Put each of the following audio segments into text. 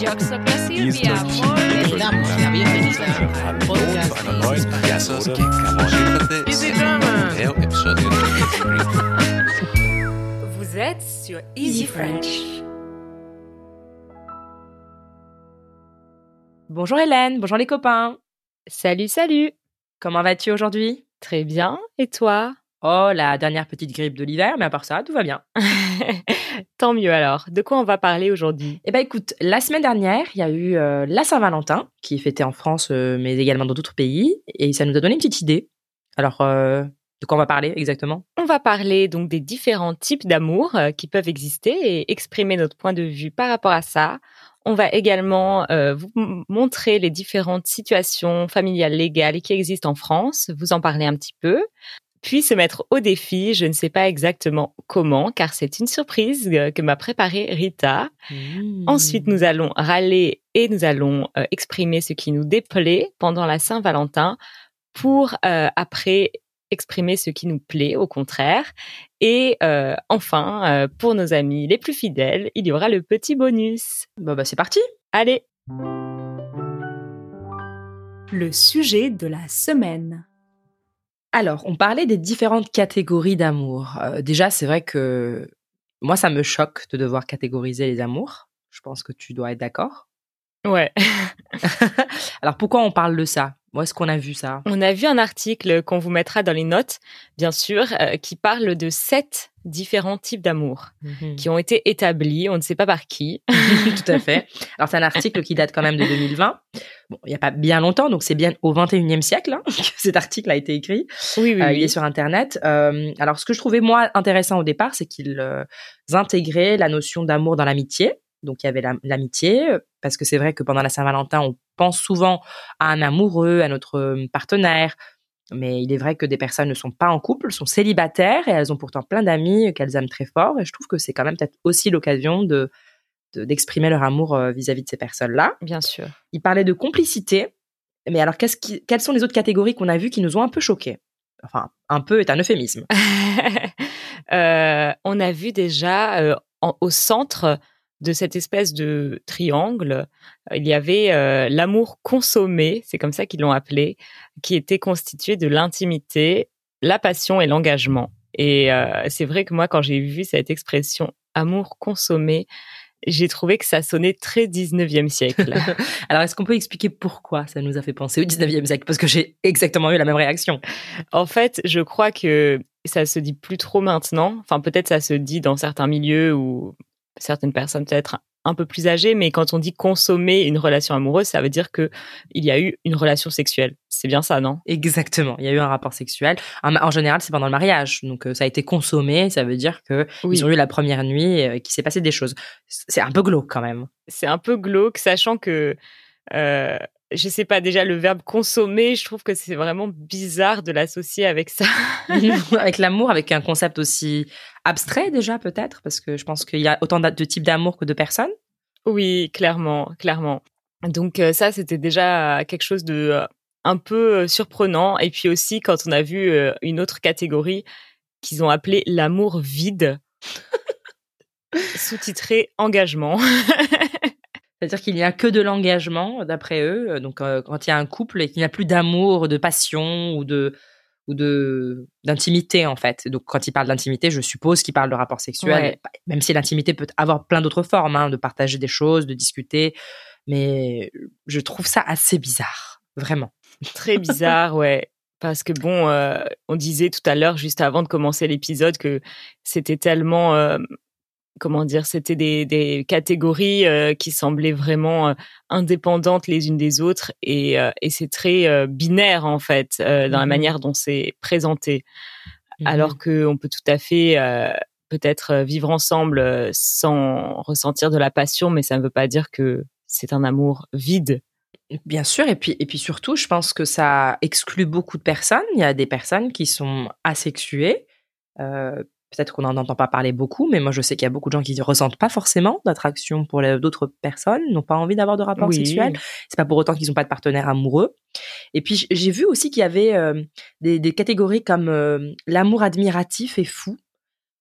Einer neuen Vous êtes sur Easy French. Bonjour Hélène, bonjour les copains. Salut, salut. Comment vas-tu aujourd'hui? Très bien. Et toi? Oh, la dernière petite grippe de l'hiver, mais à part ça, tout va bien. Tant mieux alors. De quoi on va parler aujourd'hui? Eh ben écoute, la semaine dernière, il y a eu euh, la Saint-Valentin, qui est fêtée en France, euh, mais également dans d'autres pays, et ça nous a donné une petite idée. Alors, euh, de quoi on va parler exactement? On va parler donc des différents types d'amour euh, qui peuvent exister et exprimer notre point de vue par rapport à ça. On va également euh, vous montrer les différentes situations familiales légales qui existent en France, vous en parler un petit peu, puis se mettre au défi. Je ne sais pas exactement comment, car c'est une surprise euh, que m'a préparée Rita. Ensuite, nous allons râler et nous allons euh, exprimer ce qui nous déplaît pendant la Saint-Valentin pour euh, après exprimer ce qui nous plaît au contraire. Et euh, enfin, euh, pour nos amis les plus fidèles, il y aura le petit bonus. Bah, bah c'est parti Allez, Le sujet de la semaine. Alors, on parlait des différentes catégories d'amour. Euh, déjà, c'est vrai que moi, ça me choque de devoir catégoriser les amours. Je pense que tu dois être d'accord. ouais. Alors, pourquoi on parle de ça? Où est-ce qu'on a vu ça? On a vu un article qu'on vous mettra dans les notes, bien sûr, euh, qui parle de sept différents types d'amour qui ont été établis, on ne sait pas par qui. Tout à fait. Alors, c'est un article qui date quand même de 2020. Bon, il n'y a pas bien longtemps, donc c'est bien au 21e siècle hein, que cet article a été écrit. Oui, oui, Euh, oui. Il est sur Internet. Euh, alors, ce que je trouvais, moi, intéressant au départ, c'est qu'ils euh, intégraient la notion d'amour dans l'amitié. Donc, il y avait la- l'amitié, parce que c'est vrai que pendant la Saint-Valentin, on pense souvent à un amoureux, à notre euh, partenaire. Mais il est vrai que des personnes ne sont pas en couple, sont célibataires et elles ont pourtant plein d'amis qu'elles aiment très fort. Et je trouve que c'est quand même peut-être aussi l'occasion de de- d'exprimer leur amour euh, vis-à-vis de ces personnes-là. Bien sûr. Il parlait de complicité. Mais alors, qui, quelles sont les autres catégories qu'on a vues qui nous ont un peu choqués Enfin, un peu est un euphémisme. Euh, on a vu déjà euh, en- au centre de cette espèce de triangle, euh, il y avait euh, l'amour consommé, c'est comme ça qu'ils l'ont appelé, qui était constitué de l'intimité, la passion et l'engagement. Et euh, c'est vrai que moi, quand j'ai vu cette expression amour consommé, j'ai trouvé que ça sonnait très 19e siècle. Alors, est-ce qu'on peut expliquer pourquoi ça nous a fait penser au 19e siècle? Parce que j'ai exactement eu la même réaction. En fait, je crois que ça se dit plus trop maintenant. Enfin, peut-être ça se dit dans certains milieux ou certaines personnes peut-être un peu plus âgées, mais quand on dit consommer une relation amoureuse, ça veut dire que il y a eu une relation sexuelle. C'est bien ça, non? Exactement. Il y a eu un rapport sexuel. En, général, c'est pendant le mariage. Donc, euh, ça a été consommé. Ça veut dire que ils ont eu la première nuit et qu'il s'est passé des choses. C'est un peu glauque quand même. C'est un peu glauque, sachant que euh, je sais pas déjà le verbe consommer. Je trouve que c'est vraiment bizarre de l'associer avec ça. avec l'amour, avec un concept aussi abstrait déjà peut-être, parce que je pense qu'il y a autant de types d'amour que de personnes. Oui, clairement, clairement. Donc euh, ça, c'était déjà quelque chose de euh, un peu euh, surprenant. Et puis aussi, quand on a vu une autre catégorie qu'ils ont appelée l'amour vide, sous-titré engagement. C'est-à-dire qu'il n'y a que de l'engagement, d'après eux. Donc, euh, quand il y a un couple et qu'il n'y a plus d'amour, de passion ou de ou de d'intimité en fait. Donc, quand ils parlent d'intimité, je suppose qu'ils parlent de rapport sexuel, Ouais. même si l'intimité peut avoir plein d'autres formes, hein, de partager des choses, de discuter. Mais je trouve ça assez bizarre, vraiment. Très bizarre, ouais. Parce que bon, euh, on disait tout à l'heure, juste avant de commencer l'épisode, que c'était tellement, euh, comment dire, c'était des, des catégories euh, qui semblaient vraiment euh, indépendantes les unes des autres, et, euh, et c'est très binaire en fait dans la Mhm. manière dont c'est présenté. Alors que on peut tout à fait peut-être vivre ensemble sans ressentir de la passion, mais ça ne veut pas dire que c'est un amour vide. Bien sûr, et puis, et puis surtout, je pense que ça exclut beaucoup de personnes. Il y a des personnes qui sont asexuées. Peut-être qu'on n'en entend pas parler beaucoup, mais moi je sais qu'il y a beaucoup de gens qui ne ressentent pas forcément d'attraction pour d'autres personnes, n'ont pas envie d'avoir de rapport Oui. sexuel. C'est pas pour autant qu'ils n'ont pas de partenaire amoureux. Et puis j'ai vu aussi qu'il y avait euh, des, des catégories comme euh, l'amour admiratif et fou.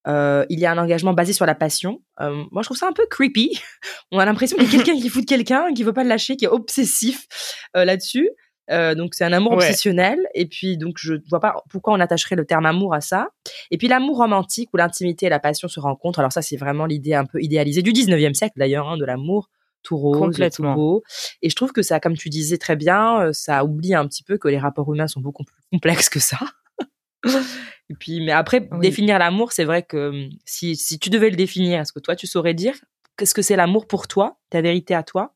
Euh, il y a un engagement basé sur la passion. Moi, je trouve ça un peu creepy. On a l'impression qu'il y a quelqu'un qui fout de quelqu'un, qui veut pas le lâcher, qui est obsessif là-dessus. Euh, donc c'est un amour Ouais. obsessionnel. Et puis donc je vois pas pourquoi on attacherait le terme amour à ça. Et puis l'amour romantique où l'intimité et la passion se rencontrent. Alors ça c'est vraiment l'idée un peu idéalisée du 19e siècle d'ailleurs hein, de l'amour tout rose, tout beau. Et je trouve que ça, comme tu disais très bien, euh, ça oublie un petit peu que les rapports humains sont beaucoup plus complexes que ça. Et puis, mais après, Oui. définir l'amour, c'est vrai que hum, si, si tu devais le définir, est-ce que toi, tu saurais dire qu'est-ce que c'est l'amour pour toi, ta vérité à toi?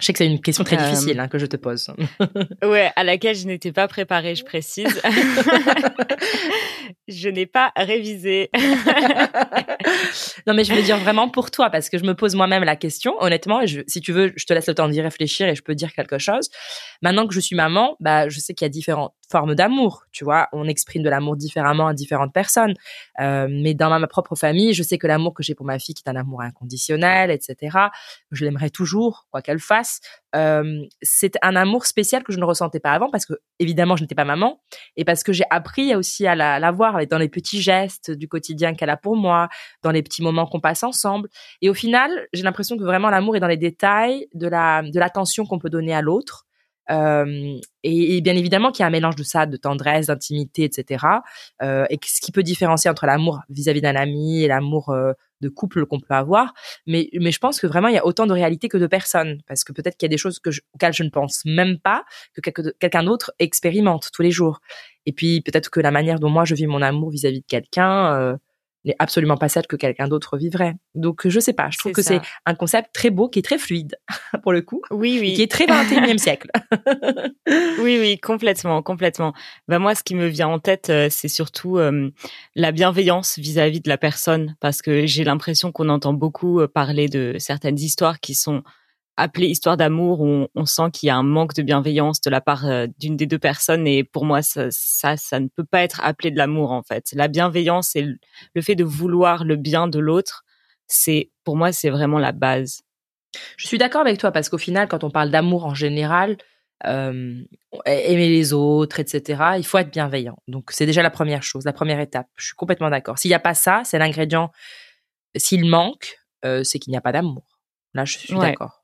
Je sais que c'est une question très Euh, difficile hein, que je te pose. Ouais, à laquelle je n'étais pas préparée, je précise. je n'ai pas révisé. non, mais je veux dire vraiment pour toi, parce que je me pose moi-même la question. Honnêtement, et je, si tu veux, je te laisse le temps d'y réfléchir et je peux dire quelque chose. Maintenant que je suis maman, bah, je sais qu'il y a différentes formes d'amour. Tu vois, on exprime de l'amour différemment à différentes personnes. Euh, mais dans ma, propre famille, je sais que l'amour que j'ai pour ma fille, qui est un amour inconditionnel, etc., je l'aimerais toujours, quoi qu'elle fasse. Euh, c'est un amour spécial que je ne ressentais pas avant parce que, évidemment, je n'étais pas maman et parce que j'ai appris aussi à la, la voir dans les petits gestes du quotidien qu'elle a pour moi, dans les petits moments qu'on passe ensemble. Et au final, j'ai l'impression que vraiment l'amour est dans les détails de la de l'attention qu'on peut donner à l'autre. Et, bien évidemment qu'il y a un mélange de ça, de tendresse, d'intimité, etc. Et ce qui peut différencier entre l'amour vis-à-vis d'un ami et l'amour de couple qu'on peut avoir. Mais, mais je pense que vraiment il y a autant de réalité que de personnes, parce que peut-être qu'il y a des choses auxquelles je ne pense même pas que quelqu'un d'autre expérimente tous les jours. Et puis peut-être que la manière dont moi je vis mon amour vis-à-vis de quelqu'un n'est absolument pas celle que quelqu'un d'autre vivrait. Donc je sais pas, je trouve que c'est un concept très beau, qui est très fluide pour le coup, Oui, et oui. qui est très 21e siècle. Oui, oui, complètement, complètement. Bah moi, ce qui me vient en tête, euh, c'est surtout euh, la bienveillance vis-à-vis de la personne, parce que j'ai l'impression qu'on entend beaucoup euh, parler de certaines histoires qui sont appelées histoires d'amour, où on, on sent qu'il y a un manque de bienveillance de la part euh, d'une des deux personnes, et pour moi, ça, ça, ça ne peut pas être appelé de l'amour en fait. La bienveillance et le- le fait de vouloir le bien de l'autre, c'est pour moi, c'est vraiment la base. Je suis d'accord avec toi parce qu'au final, quand on parle d'amour en général, euh, aimer les autres, etc., il faut être bienveillant. Donc c'est déjà la première chose, la première étape. Je suis complètement d'accord. S'il n'y a pas ça, c'est l'ingrédient. S'il manque, euh, c'est qu'il n'y a pas d'amour. Là, je suis Ouais. d'accord.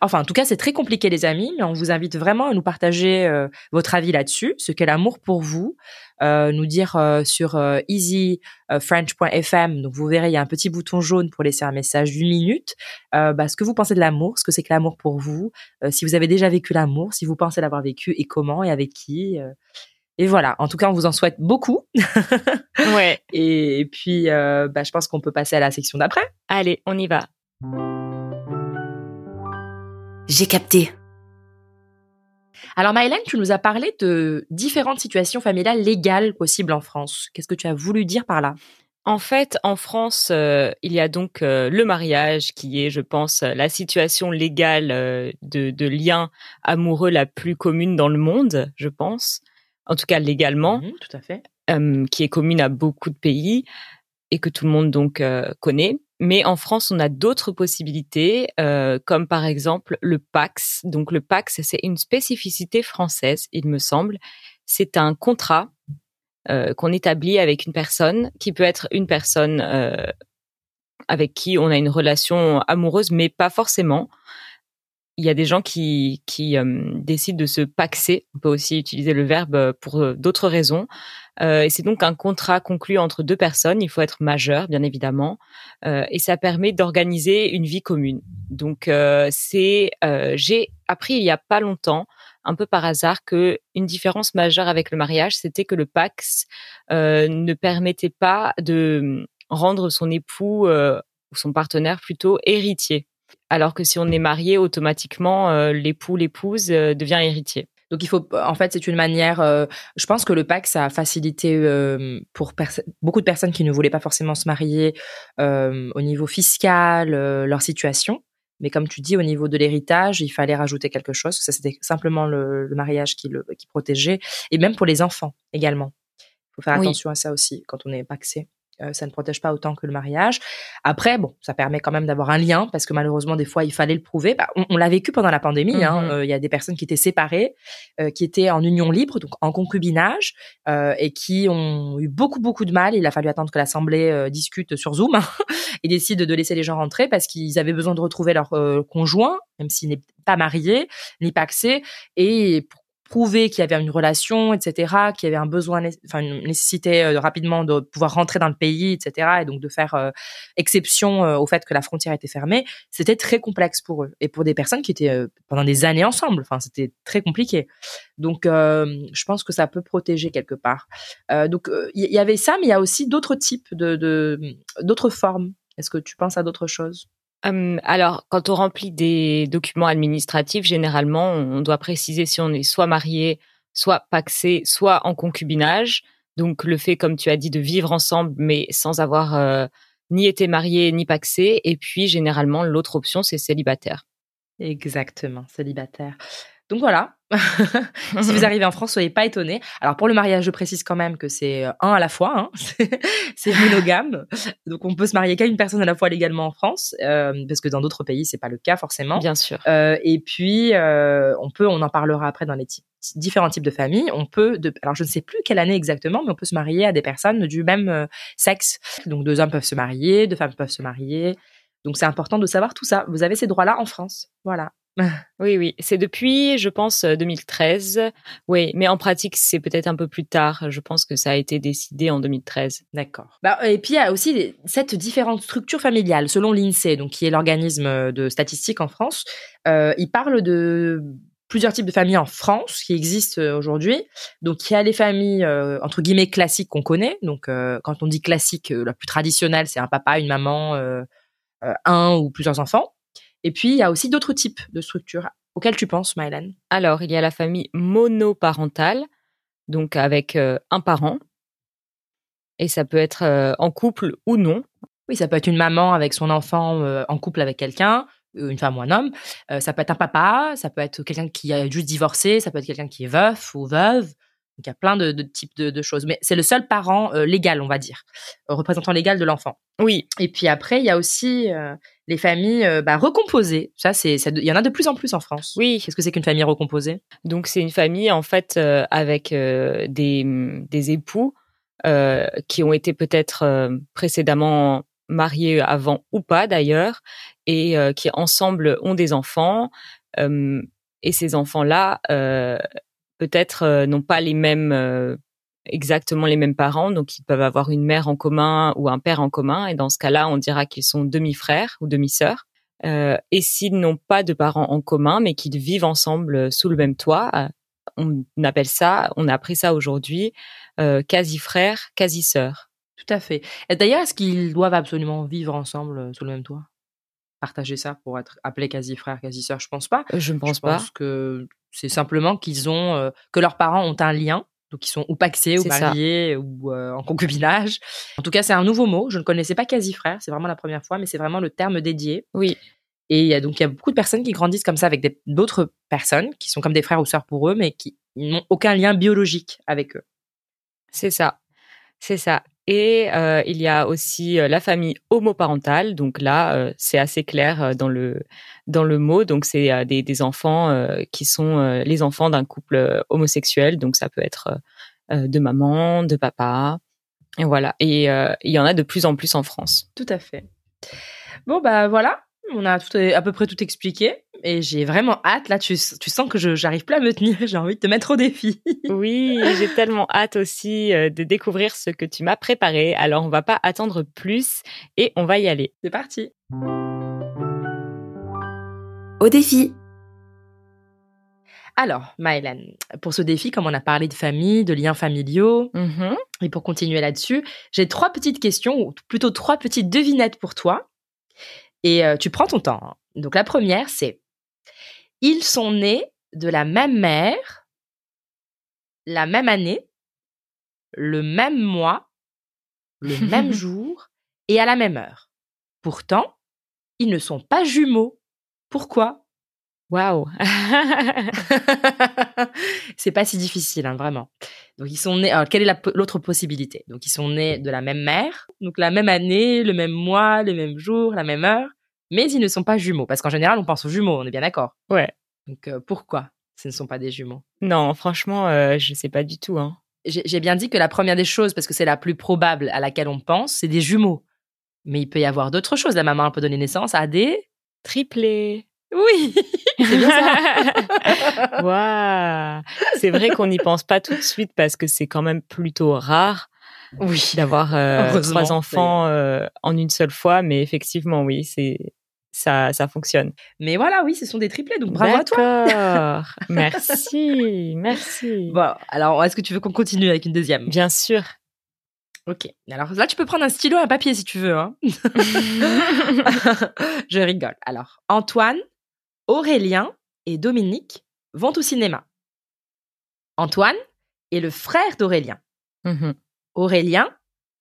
Enfin, en tout cas, c'est très compliqué, les amis, mais on vous invite vraiment à nous partager euh, votre avis là-dessus, ce qu'est l'amour pour vous, euh, nous dire euh, sur easyfrench.fm. Donc, vous verrez, il y a un petit bouton jaune pour laisser un message d'une minute. Bah, ce que vous pensez de l'amour, ce que c'est que l'amour pour vous, si vous avez déjà vécu l'amour, si vous pensez l'avoir vécu et comment et avec qui. et voilà. En tout cas, on vous en souhaite beaucoup. Ouais. Et, et puis, euh, bah, je pense qu'on peut passer à la section d'après. Allez, on y va. J'ai capté. Alors, Maëlène, tu nous as parlé de différentes situations familiales légales possibles en France. Qu'est-ce que tu as voulu dire par là? En fait, en France, euh, il y a donc euh, le mariage qui est, je pense, la situation légale euh, de, de lien amoureux la plus commune dans le monde, je pense. En tout cas, légalement, Mhm, Tout à fait. euh, qui est commune à beaucoup de pays et que tout le monde donc euh, connaît. Mais en France, on a d'autres possibilités, euh, comme par exemple le Pax. Donc le Pax, c'est une spécificité française, il me semble. C'est un contrat euh, qu'on établit avec une personne, qui peut être une personne euh, avec qui on a une relation amoureuse, mais pas forcément. Il y a des gens qui, qui euh, décident de se paxer. On peut aussi utiliser le verbe pour euh, d'autres raisons. Euh, et c'est donc un contrat conclu entre deux personnes. Il faut être majeur, bien évidemment, euh, et ça permet d'organiser une vie commune. Donc, euh, c'est euh, j'ai appris il y a pas longtemps, un peu par hasard, que une différence majeure avec le mariage, c'était que le Pax euh, ne permettait pas de rendre son époux euh, ou son partenaire plutôt héritier. Alors que si on est marié, automatiquement, euh, l'époux, l'épouse euh, devient héritier. Donc il faut, en fait, c'est une manière. euh, je pense que le PAC ça a facilité euh, pour beaucoup de personnes qui ne voulaient pas forcément se marier euh, au niveau fiscal leur situation. Mais comme tu dis, au niveau de l'héritage, il fallait rajouter quelque chose. Ça c'était simplement le, le mariage qui le qui protégeait, et même pour les enfants également. Il faut faire Oui. attention à ça aussi quand on est paxé. Euh, ça ne protège pas autant que le mariage. Après, bon, ça permet quand même d'avoir un lien parce que malheureusement, des fois, il fallait le prouver. Bah, on, on l'a vécu pendant la pandémie. hein. Mhm. Euh, Il y a des personnes qui étaient séparées, euh, qui étaient en union libre, donc en concubinage, euh, et qui ont eu beaucoup, beaucoup de mal. Il a fallu attendre que l'Assemblée discute sur Zoom et décide de laisser les gens rentrer parce qu'ils avaient besoin de retrouver leur euh, conjoint, même s'il n'est pas marié, ni paxé, et pour prouver qu'il y avait une relation, etc., qu'il y avait un besoin, enfin une nécessité euh, de rapidement de pouvoir rentrer dans le pays, etc., et donc de faire euh, exception euh, au fait que la frontière était fermée, c'était très complexe pour eux et pour des personnes qui étaient pendant des années ensemble. Enfin, c'était très compliqué. Donc, je pense que ça peut protéger quelque part. Donc, il y, avait ça, mais il y a aussi d'autres types de- d'autres formes. Est-ce que tu penses à d'autres choses? Hum, alors, quand on remplit des documents administratifs, généralement, on doit préciser si on est soit marié, soit paxé, soit en concubinage. Donc, le fait, comme tu as dit, de vivre ensemble, mais sans avoir euh, ni été marié ni paxé. Et puis, généralement, l'autre option, c'est célibataire. Exactement, célibataire. Donc voilà. si vous arrivez en France, soyez pas étonnés. Alors pour le mariage, je précise quand même que c'est euh, un à la fois. Hein. C'est- monogame. Donc on peut se marier qu'à une personne à la fois légalement en France, euh, parce que dans d'autres pays c'est pas le cas forcément. Bien sûr. Euh, et puis euh, on peut, on en parlera après dans les types- différents types de familles. On peut, de, alors je ne sais plus quelle année exactement, mais on peut se marier à des personnes du même euh, sexe. Donc deux hommes peuvent se marier, deux femmes peuvent se marier. Donc c'est important de savoir tout ça. Vous avez ces droits-là en France. Voilà. Oui, oui. C'est depuis, je pense, euh, 2013. Oui, mais en pratique, c'est peut-être un peu plus tard. Je pense que ça a été décidé en 2013. D'accord. Bah, et puis il y a aussi sept différentes structures familiales selon l'INSEE, donc qui est l'organisme de statistiques en France. Euh, il parle de plusieurs types de familles en France qui existent euh, aujourd'hui. Donc il y a les familles euh, entre guillemets classiques qu'on connaît. Donc euh, quand on dit classique, euh, la plus traditionnelle, c'est un papa, une maman, euh, euh, un ou plusieurs enfants. Et puis il y a aussi d'autres types de structures auxquelles tu penses, Mylène. Alors, il y a la famille monoparentale, donc avec euh, un parent. Et ça peut être euh, en couple ou non. Oui, ça peut être une maman avec son enfant euh, en couple avec quelqu'un, une femme ou un homme. Euh, ça peut être un papa, ça peut être quelqu'un qui a juste divorcé, ça peut être quelqu'un qui est veuf ou veuve. Donc il y a plein de, de types de, de choses. Mais c'est le seul parent euh, légal, on va dire, euh, représentant légal de l'enfant. Oui, Et puis après, il y a aussi euh, les familles euh, bah, recomposées. Ça, c'est, ça- il y en a de plus en plus en France. oui. Qu'est-ce que c'est qu'une famille recomposée? Donc, c'est une famille, en fait, avec des, des époux qui ont été peut-être précédemment mariés avant ou pas, d'ailleurs, et qui ensemble ont des enfants. Et ces enfants-là, euh, peut-être euh, n'ont pas les mêmes euh, exactement les mêmes parents, donc ils peuvent avoir une mère en commun ou un père en commun, et dans ce cas-là, on dira qu'ils sont demi-frères ou demi-sœurs. Euh, et s'ils n'ont pas de parents en commun, mais qu'ils vivent ensemble sous le même toit, euh, on appelle ça, on a appris ça aujourd'hui, euh, quasi-frère, quasi-sœur. Tout à fait. Et d'ailleurs, est-ce qu'ils doivent absolument vivre ensemble euh, sous le même toit? Partager ça pour être appelés quasi frères, quasi sœurs, je pense pas. Euh, Je ne pense je pas. que c'est simplement qu'ils ont euh, que leurs parents ont un lien, donc ils sont ou paxés ou ça. mariés ou euh, en concubinage. En tout cas, c'est un nouveau mot. Je ne connaissais pas quasi frère. C'est vraiment la première fois, mais c'est vraiment le terme dédié. Oui, Et il y a donc il y a beaucoup de personnes qui grandissent comme ça avec d'autres personnes qui sont comme des frères ou sœurs pour eux, mais qui n'ont aucun lien biologique avec eux. c'est ça. C'est ça. Et euh, il y a aussi euh, la famille homoparentale. Donc là, euh, c'est assez clair euh, dans le dans le mot. Donc c'est euh, des, des enfants euh, qui sont les enfants d'un couple homosexuel. Donc ça peut être de maman, de papa. Et voilà. Et il y en a de plus en plus en France. Tout à fait. Bon, bah voilà, on a tout, à peu près tout expliqué. Et j'ai vraiment hâte. Là, tu, tu sens que je j'arrive plus à me tenir. J'ai envie de te mettre au défi. Oui, j'ai tellement hâte aussi euh, de découvrir ce que tu m'as préparé. Alors on va pas attendre plus et on va y aller. C'est parti. Au défi. Alors, Maëlan, pour ce défi, comme on a parlé de famille, de liens familiaux, Mhm. et pour continuer là-dessus, j'ai trois petites questions, ou plutôt trois petites devinettes pour toi. Et euh, tu prends ton temps. hein. Donc la première, c'est ils sont nés de la même mère, la même année, le même mois, le même jour et à la même heure. Pourtant, ils ne sont pas jumeaux. Pourquoi? Waouh. c'est pas si difficile, hein, vraiment. Donc ils sont nés. Alors, quelle est la l'autre possibilité? Donc ils sont nés de la même mère, donc la même année, le même mois, le même jour, la même heure, mais ils ne sont pas jumeaux parce qu'en général on pense aux jumeaux, on est bien d'accord. Ouais. Donc euh, pourquoi ce ne sont pas des jumeaux? Non, franchement, euh, je sais pas du tout. Hein. J'ai bien dit que la première des choses, parce que c'est la plus probable à laquelle on pense, c'est des jumeaux. Mais il peut y avoir d'autres choses. La maman peut donner naissance à des. Triplé. Oui, c'est bien ça. Waouh. C'est vrai qu'on n'y pense pas tout de suite parce que c'est quand même plutôt rare oui. d'avoir euh, trois enfants euh, en une seule fois, mais effectivement, oui, c'est ça, ça fonctionne. Mais voilà, oui, ce sont des triplés. Donc bravo à toi. D'accord. merci, merci. Bon, alors est-ce que tu veux qu'on continue avec une deuxième? Bien sûr. Ok. Alors là, tu peux prendre un stylo et un papier si tu veux. Hein. Je rigole. Alors, Antoine, Aurélien et Dominique vont au cinéma. Antoine est le frère d'Aurélien. Mhm. Aurélien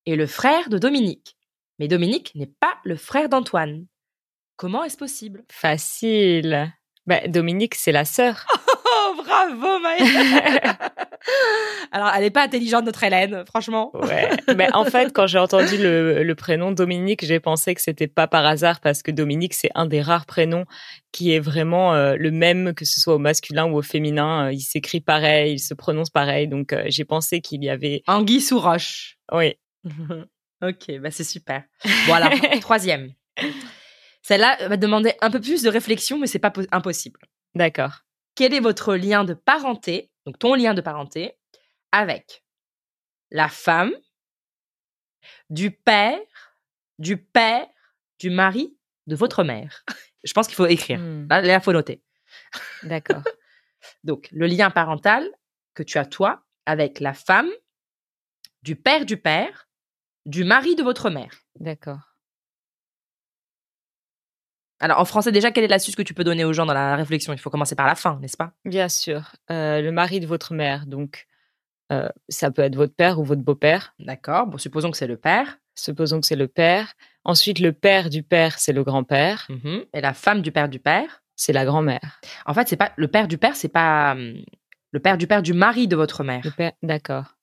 est le frère de Dominique. Mais Dominique n'est pas le frère d'Antoine. Comment est-ce possible? Facile. Bah, Dominique, c'est la sœur. Bravo, Maëlle Alors, elle n'est pas intelligente, notre Hélène, franchement. Ouais. Mais en fait, quand j'ai entendu le, le prénom Dominique, j'ai pensé que c'était pas par hasard parce que Dominique, c'est un des rares prénoms qui est vraiment euh, le même, que ce soit au masculin ou au féminin. Euh, Il s'écrit pareil, il se prononce pareil. Donc, euh, j'ai pensé qu'il y avait. Anguille sous roche. Oui. ok, bah c'est super. Bon, alors, troisième. Celle-là va demander un peu plus de réflexion, mais c'est pas po- impossible. D'accord. Quel est votre lien de parenté, donc ton lien de parenté, avec la femme, du père, du père, du mari de votre mère? Je pense qu'il faut écrire. Hmm, Là, il faut noter. D'accord. Donc, le lien parental que tu as, toi, avec la femme, du père du père, du mari de votre mère. D'accord. Alors, en français, déjà, quelle est l'astuce que tu peux donner aux gens dans la réflexion? Il faut commencer par la fin, n'est-ce pas? Bien sûr. Euh, le mari de votre mère. Donc, euh, ça peut être votre père ou votre beau-père. D'accord. Bon, supposons que c'est le père. Supposons que c'est le père. Ensuite, le père du père, c'est le grand-père. Mhm. Et la femme du père du père? C'est la grand-mère. En fait, c'est pas le père du père, c'est pas hum, le père du père du mari de votre mère. Le père, d'accord.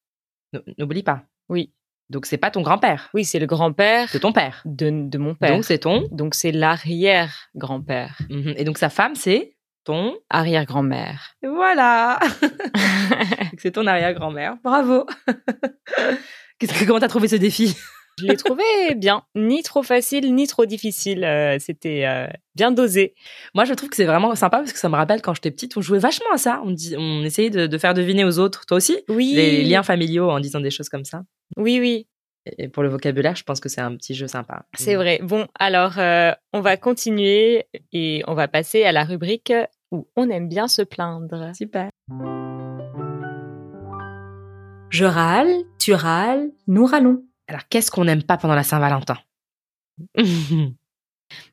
N'oublie pas. Oui. Donc, c'est pas ton grand-père, Oui, c'est le grand-père c'est ton père. de, de mon père. Donc, c'est ton. Donc, c'est l'arrière-grand-père. Mhm. Et donc, sa femme, c'est ton. Arrière-grand-mère. Voilà. C'est ton arrière-grand-mère. Bravo. Qu'est-ce que comment t'as trouvé ce défi? Je l'ai trouvé bien. Ni trop facile, ni trop difficile. Euh, C'était euh, bien dosé. Moi, je trouve que c'est vraiment sympa parce que ça me rappelle quand j'étais petite, on jouait vachement à ça. On, dit, on essayait de, de faire deviner aux autres. Toi aussi? Oui. Les liens familiaux en disant des choses comme ça. Oui, oui. Et pour le vocabulaire, je pense que c'est un petit jeu sympa. C'est vrai. Bon, alors, euh, on va continuer et on va passer à la rubrique où on aime bien se plaindre. Super. Je râle, tu râles, nous râlons. Alors, qu'est-ce qu'on n'aime pas pendant la Saint-Valentin?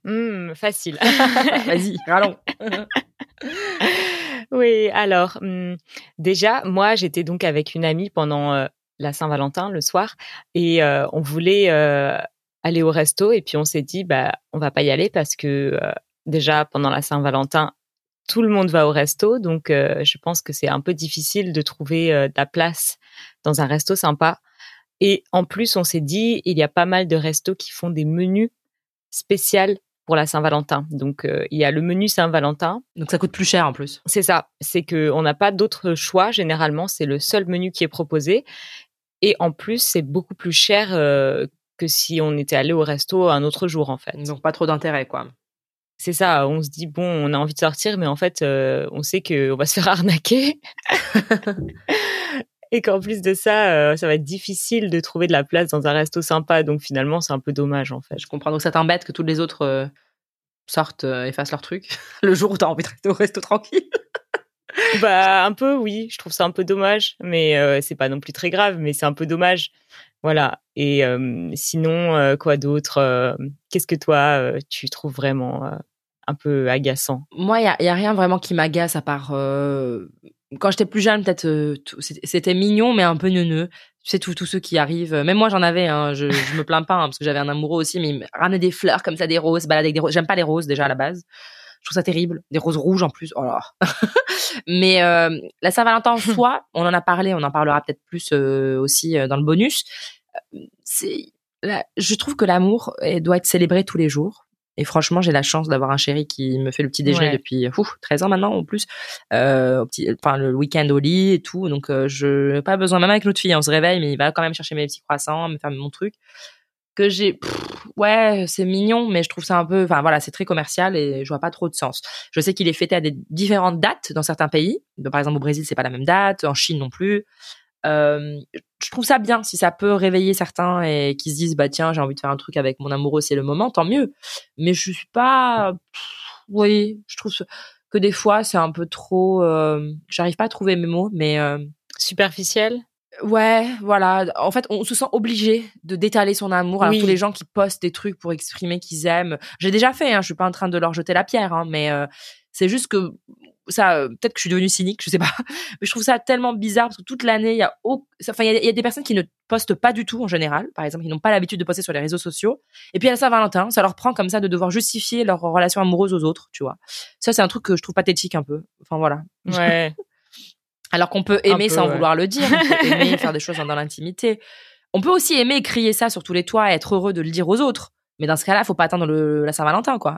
Hmm, facile. Vas-y, rallons. oui, alors, hmm, déjà, moi, j'étais donc avec une amie pendant euh, la Saint-Valentin, le soir, et euh, on voulait euh, aller au resto, et puis on s'est dit, bah, on va pas y aller parce que déjà, pendant la Saint-Valentin, tout le monde va au resto, donc je pense que c'est un peu difficile de trouver de la place dans un resto sympa. Et en plus, on s'est dit, il y a pas mal de restos qui font des menus spéciaux pour la Saint-Valentin. Donc, euh, il y a le menu Saint-Valentin. Donc, ça coûte plus cher en plus. C'est ça. C'est que on n'a pas d'autre choix. Généralement, c'est le seul menu qui est proposé. Et en plus, c'est beaucoup plus cher euh, que si on était allé au resto un autre jour, en fait. Donc, pas trop d'intérêt, quoi. C'est ça. On se dit bon, on a envie de sortir, mais en fait, euh, on sait qu'on va se faire arnaquer. Et qu'en plus de ça, euh, ça va être difficile de trouver de la place dans un resto sympa. Donc finalement, c'est un peu dommage en fait. Je comprends. Donc, ça t'embête que tous les autres euh, sortent euh, et fassent leur truc le jour où t'as envie de rester au resto tranquille? Bah un peu, oui. Je trouve ça un peu dommage, mais euh, c'est pas non plus très grave, mais c'est un peu dommage. Voilà. Et sinon, quoi d'autre Qu'est-ce que toi, tu trouves vraiment un peu agaçant? Moi, il n'y a rien vraiment qui m'agace à part. Quand j'étais plus jeune, peut-être euh, tout- c'était mignon, mais un peu neuneux. Tu sais, tous tous ceux qui arrivent. euh, Même moi, j'en avais. Hein, je, je me plains pas hein, parce que j'avais un amoureux aussi, mais il me ramenait des fleurs comme ça, des roses, balade avec des roses. J'aime pas les roses déjà à la base. Je trouve ça terrible. Des roses rouges en plus. Oh là. Mais euh, la Saint-Valentin en soi, on en a parlé, on en parlera peut-être plus euh, aussi euh, dans le bonus. C'est, je trouve que l'amour doit être célébré tous les jours. Et franchement, j'ai la chance d'avoir un chéri qui me fait le petit déjeuner Ouais. depuis ouf, 13 ans maintenant en plus. Euh, au petit, enfin le week-end au lit et tout. Donc euh, je n'ai pas besoin. Même avec notre fille, on se réveille, mais il va quand même chercher mes petits croissants, me faire mon truc. Que j'ai, ouais, c'est mignon, mais je trouve ça un peu, enfin voilà, c'est très commercial et je vois pas trop de sens. Je sais qu'il est fêté à des différentes dates dans certains pays. Donc, par exemple, au Brésil, c'est pas la même date, en Chine non plus. Euh, je trouve ça bien si ça peut réveiller certains et qui se disent bah tiens j'ai envie de faire un truc avec mon amoureux c'est le moment tant mieux mais je suis pas pff, oui je trouve que des fois c'est un peu trop euh, j'arrive pas à trouver mes mots mais euh, Superficiel? Ouais, voilà. En fait, on se sent obligé de d'étaler son amour. Alors Oui. tous les gens qui postent des trucs pour exprimer qu'ils aiment, j'ai déjà fait. Hein, je suis pas en train de leur jeter la pierre, hein, mais c'est juste que ça. euh, Peut-être que je suis devenue cynique, je sais pas. Mais je trouve ça tellement bizarre parce que toute l'année, il y a, au- enfin, il y, a- il y a des personnes qui ne postent pas du tout en général. Par exemple, ils n'ont pas l'habitude de poster sur les réseaux sociaux. Et puis à la Saint-Valentin, ça leur prend comme ça de devoir justifier leur relation amoureuse aux autres, tu vois. Ça, c'est un truc que je trouve pathétique un peu. Enfin voilà. Ouais. Alors qu'on peut aimer peu, sans ouais. vouloir le dire, on peut aimer faire des choses dans l'intimité. On peut aussi aimer crier ça sur tous les toits et être heureux de le dire aux autres. Mais dans ce cas-là, faut pas attendre le, la Saint-Valentin, quoi.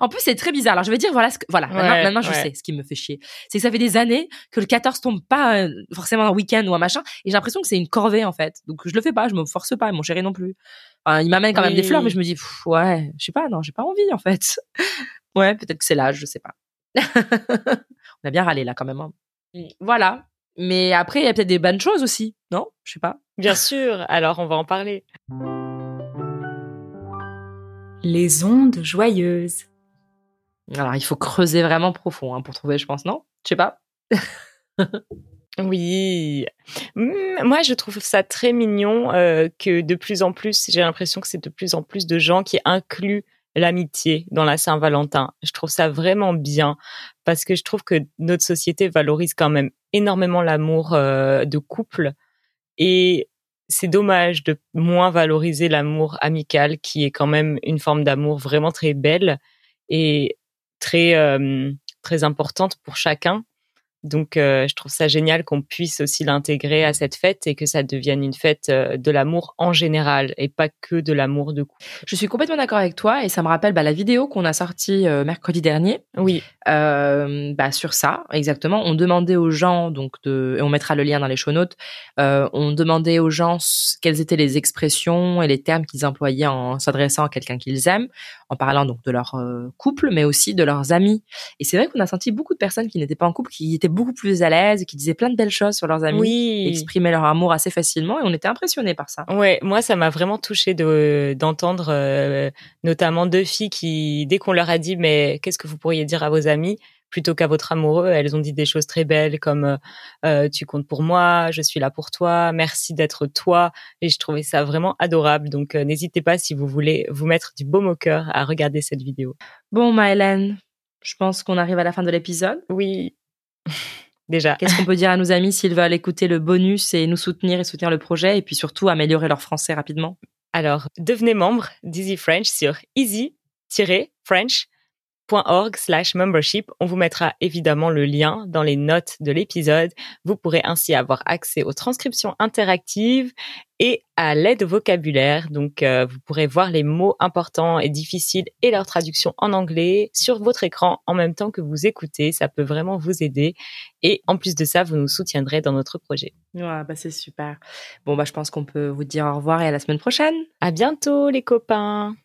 En plus, c'est très bizarre. Alors, je vais dire, voilà, ce que, voilà, maintenant, Ouais, maintenant, je ouais. sais ce qui me fait chier. C'est que ça fait des années que le 14 tombe pas euh, forcément un week-end ou un machin. Et j'ai l'impression que c'est une corvée, en fait. Donc, je le fais pas, je me force pas, et mon chéri non plus. Enfin, il m'amène quand même des fleurs, mais je me dis, pff, ouais, je sais pas, non, j'ai pas envie, en fait. ouais, peut-être que c'est l'âge, je sais pas. On a bien râlé, là, quand même. hein. Voilà. Mais après, il y a peut-être des bonnes choses aussi, non? Je sais pas. Bien sûr. Alors, on va en parler. Les ondes joyeuses. Alors, il faut creuser vraiment profond hein, pour trouver, je pense, non? Je sais pas. Oui. Hmm, Moi, je trouve ça très mignon euh, que de plus en plus, j'ai l'impression que c'est de plus en plus de gens qui incluent l'amitié dans la Saint-Valentin. Je trouve ça vraiment bien parce que je trouve que notre société valorise quand même énormément l'amour euh, de couple et c'est dommage de moins valoriser l'amour amical qui est quand même une forme d'amour vraiment très belle et très euh, très importante pour chacun. Donc, euh, je trouve ça génial qu'on puisse aussi l'intégrer à cette fête et que ça devienne une fête euh, de l'amour en général et pas que de l'amour de couple. Je suis complètement d'accord avec toi et ça me rappelle bah, la vidéo qu'on a sortie euh, mercredi dernier Oui, euh, bah, sur ça, exactement. On demandait aux gens, donc de, et on mettra le lien dans les show notes, on demandait aux gens quelles étaient les expressions et les termes qu'ils employaient en s'adressant à quelqu'un qu'ils aiment, en parlant donc de leur couple, mais aussi de leurs amis. Et c'est vrai qu'on a senti beaucoup de personnes qui n'étaient pas en couple, qui étaient beaucoup plus à l'aise, qui disaient plein de belles choses sur leurs amis, oui. exprimaient leur amour assez facilement, et on était impressionnés par ça. Ouais, moi ça m'a vraiment touché de d'entendre euh, notamment deux filles qui dès qu'on leur a dit mais qu'est-ce que vous pourriez dire à vos amis plutôt qu'à votre amoureux, elles ont dit des choses très belles comme euh, euh, tu comptes pour moi, je suis là pour toi, merci d'être toi et je trouvais ça vraiment adorable. Donc euh, n'hésitez pas si vous voulez vous mettre du baume au cœur à regarder cette vidéo. Bon, Maëlène, je pense qu'on arrive à la fin de l'épisode. Oui. Déjà. Qu'est-ce qu'on peut dire à nos amis s'ils veulent écouter le bonus et nous soutenir et soutenir le projet et puis surtout améliorer leur français rapidement? Alors, devenez membre d'Easy French sur easy-french.org slash membership. On vous mettra évidemment le lien dans les notes de l'épisode. Vous pourrez ainsi avoir accès aux transcriptions interactives et à l'aide au vocabulaire. Donc, euh, vous pourrez voir les mots importants et difficiles et leur traduction en anglais sur votre écran en même temps que vous écoutez. Ça peut vraiment vous aider. Et en plus de ça, vous nous soutiendrez dans notre projet. Ouais, bah c'est super. Bon, bah je pense qu'on peut vous dire au revoir et à la semaine prochaine. À bientôt, les copains!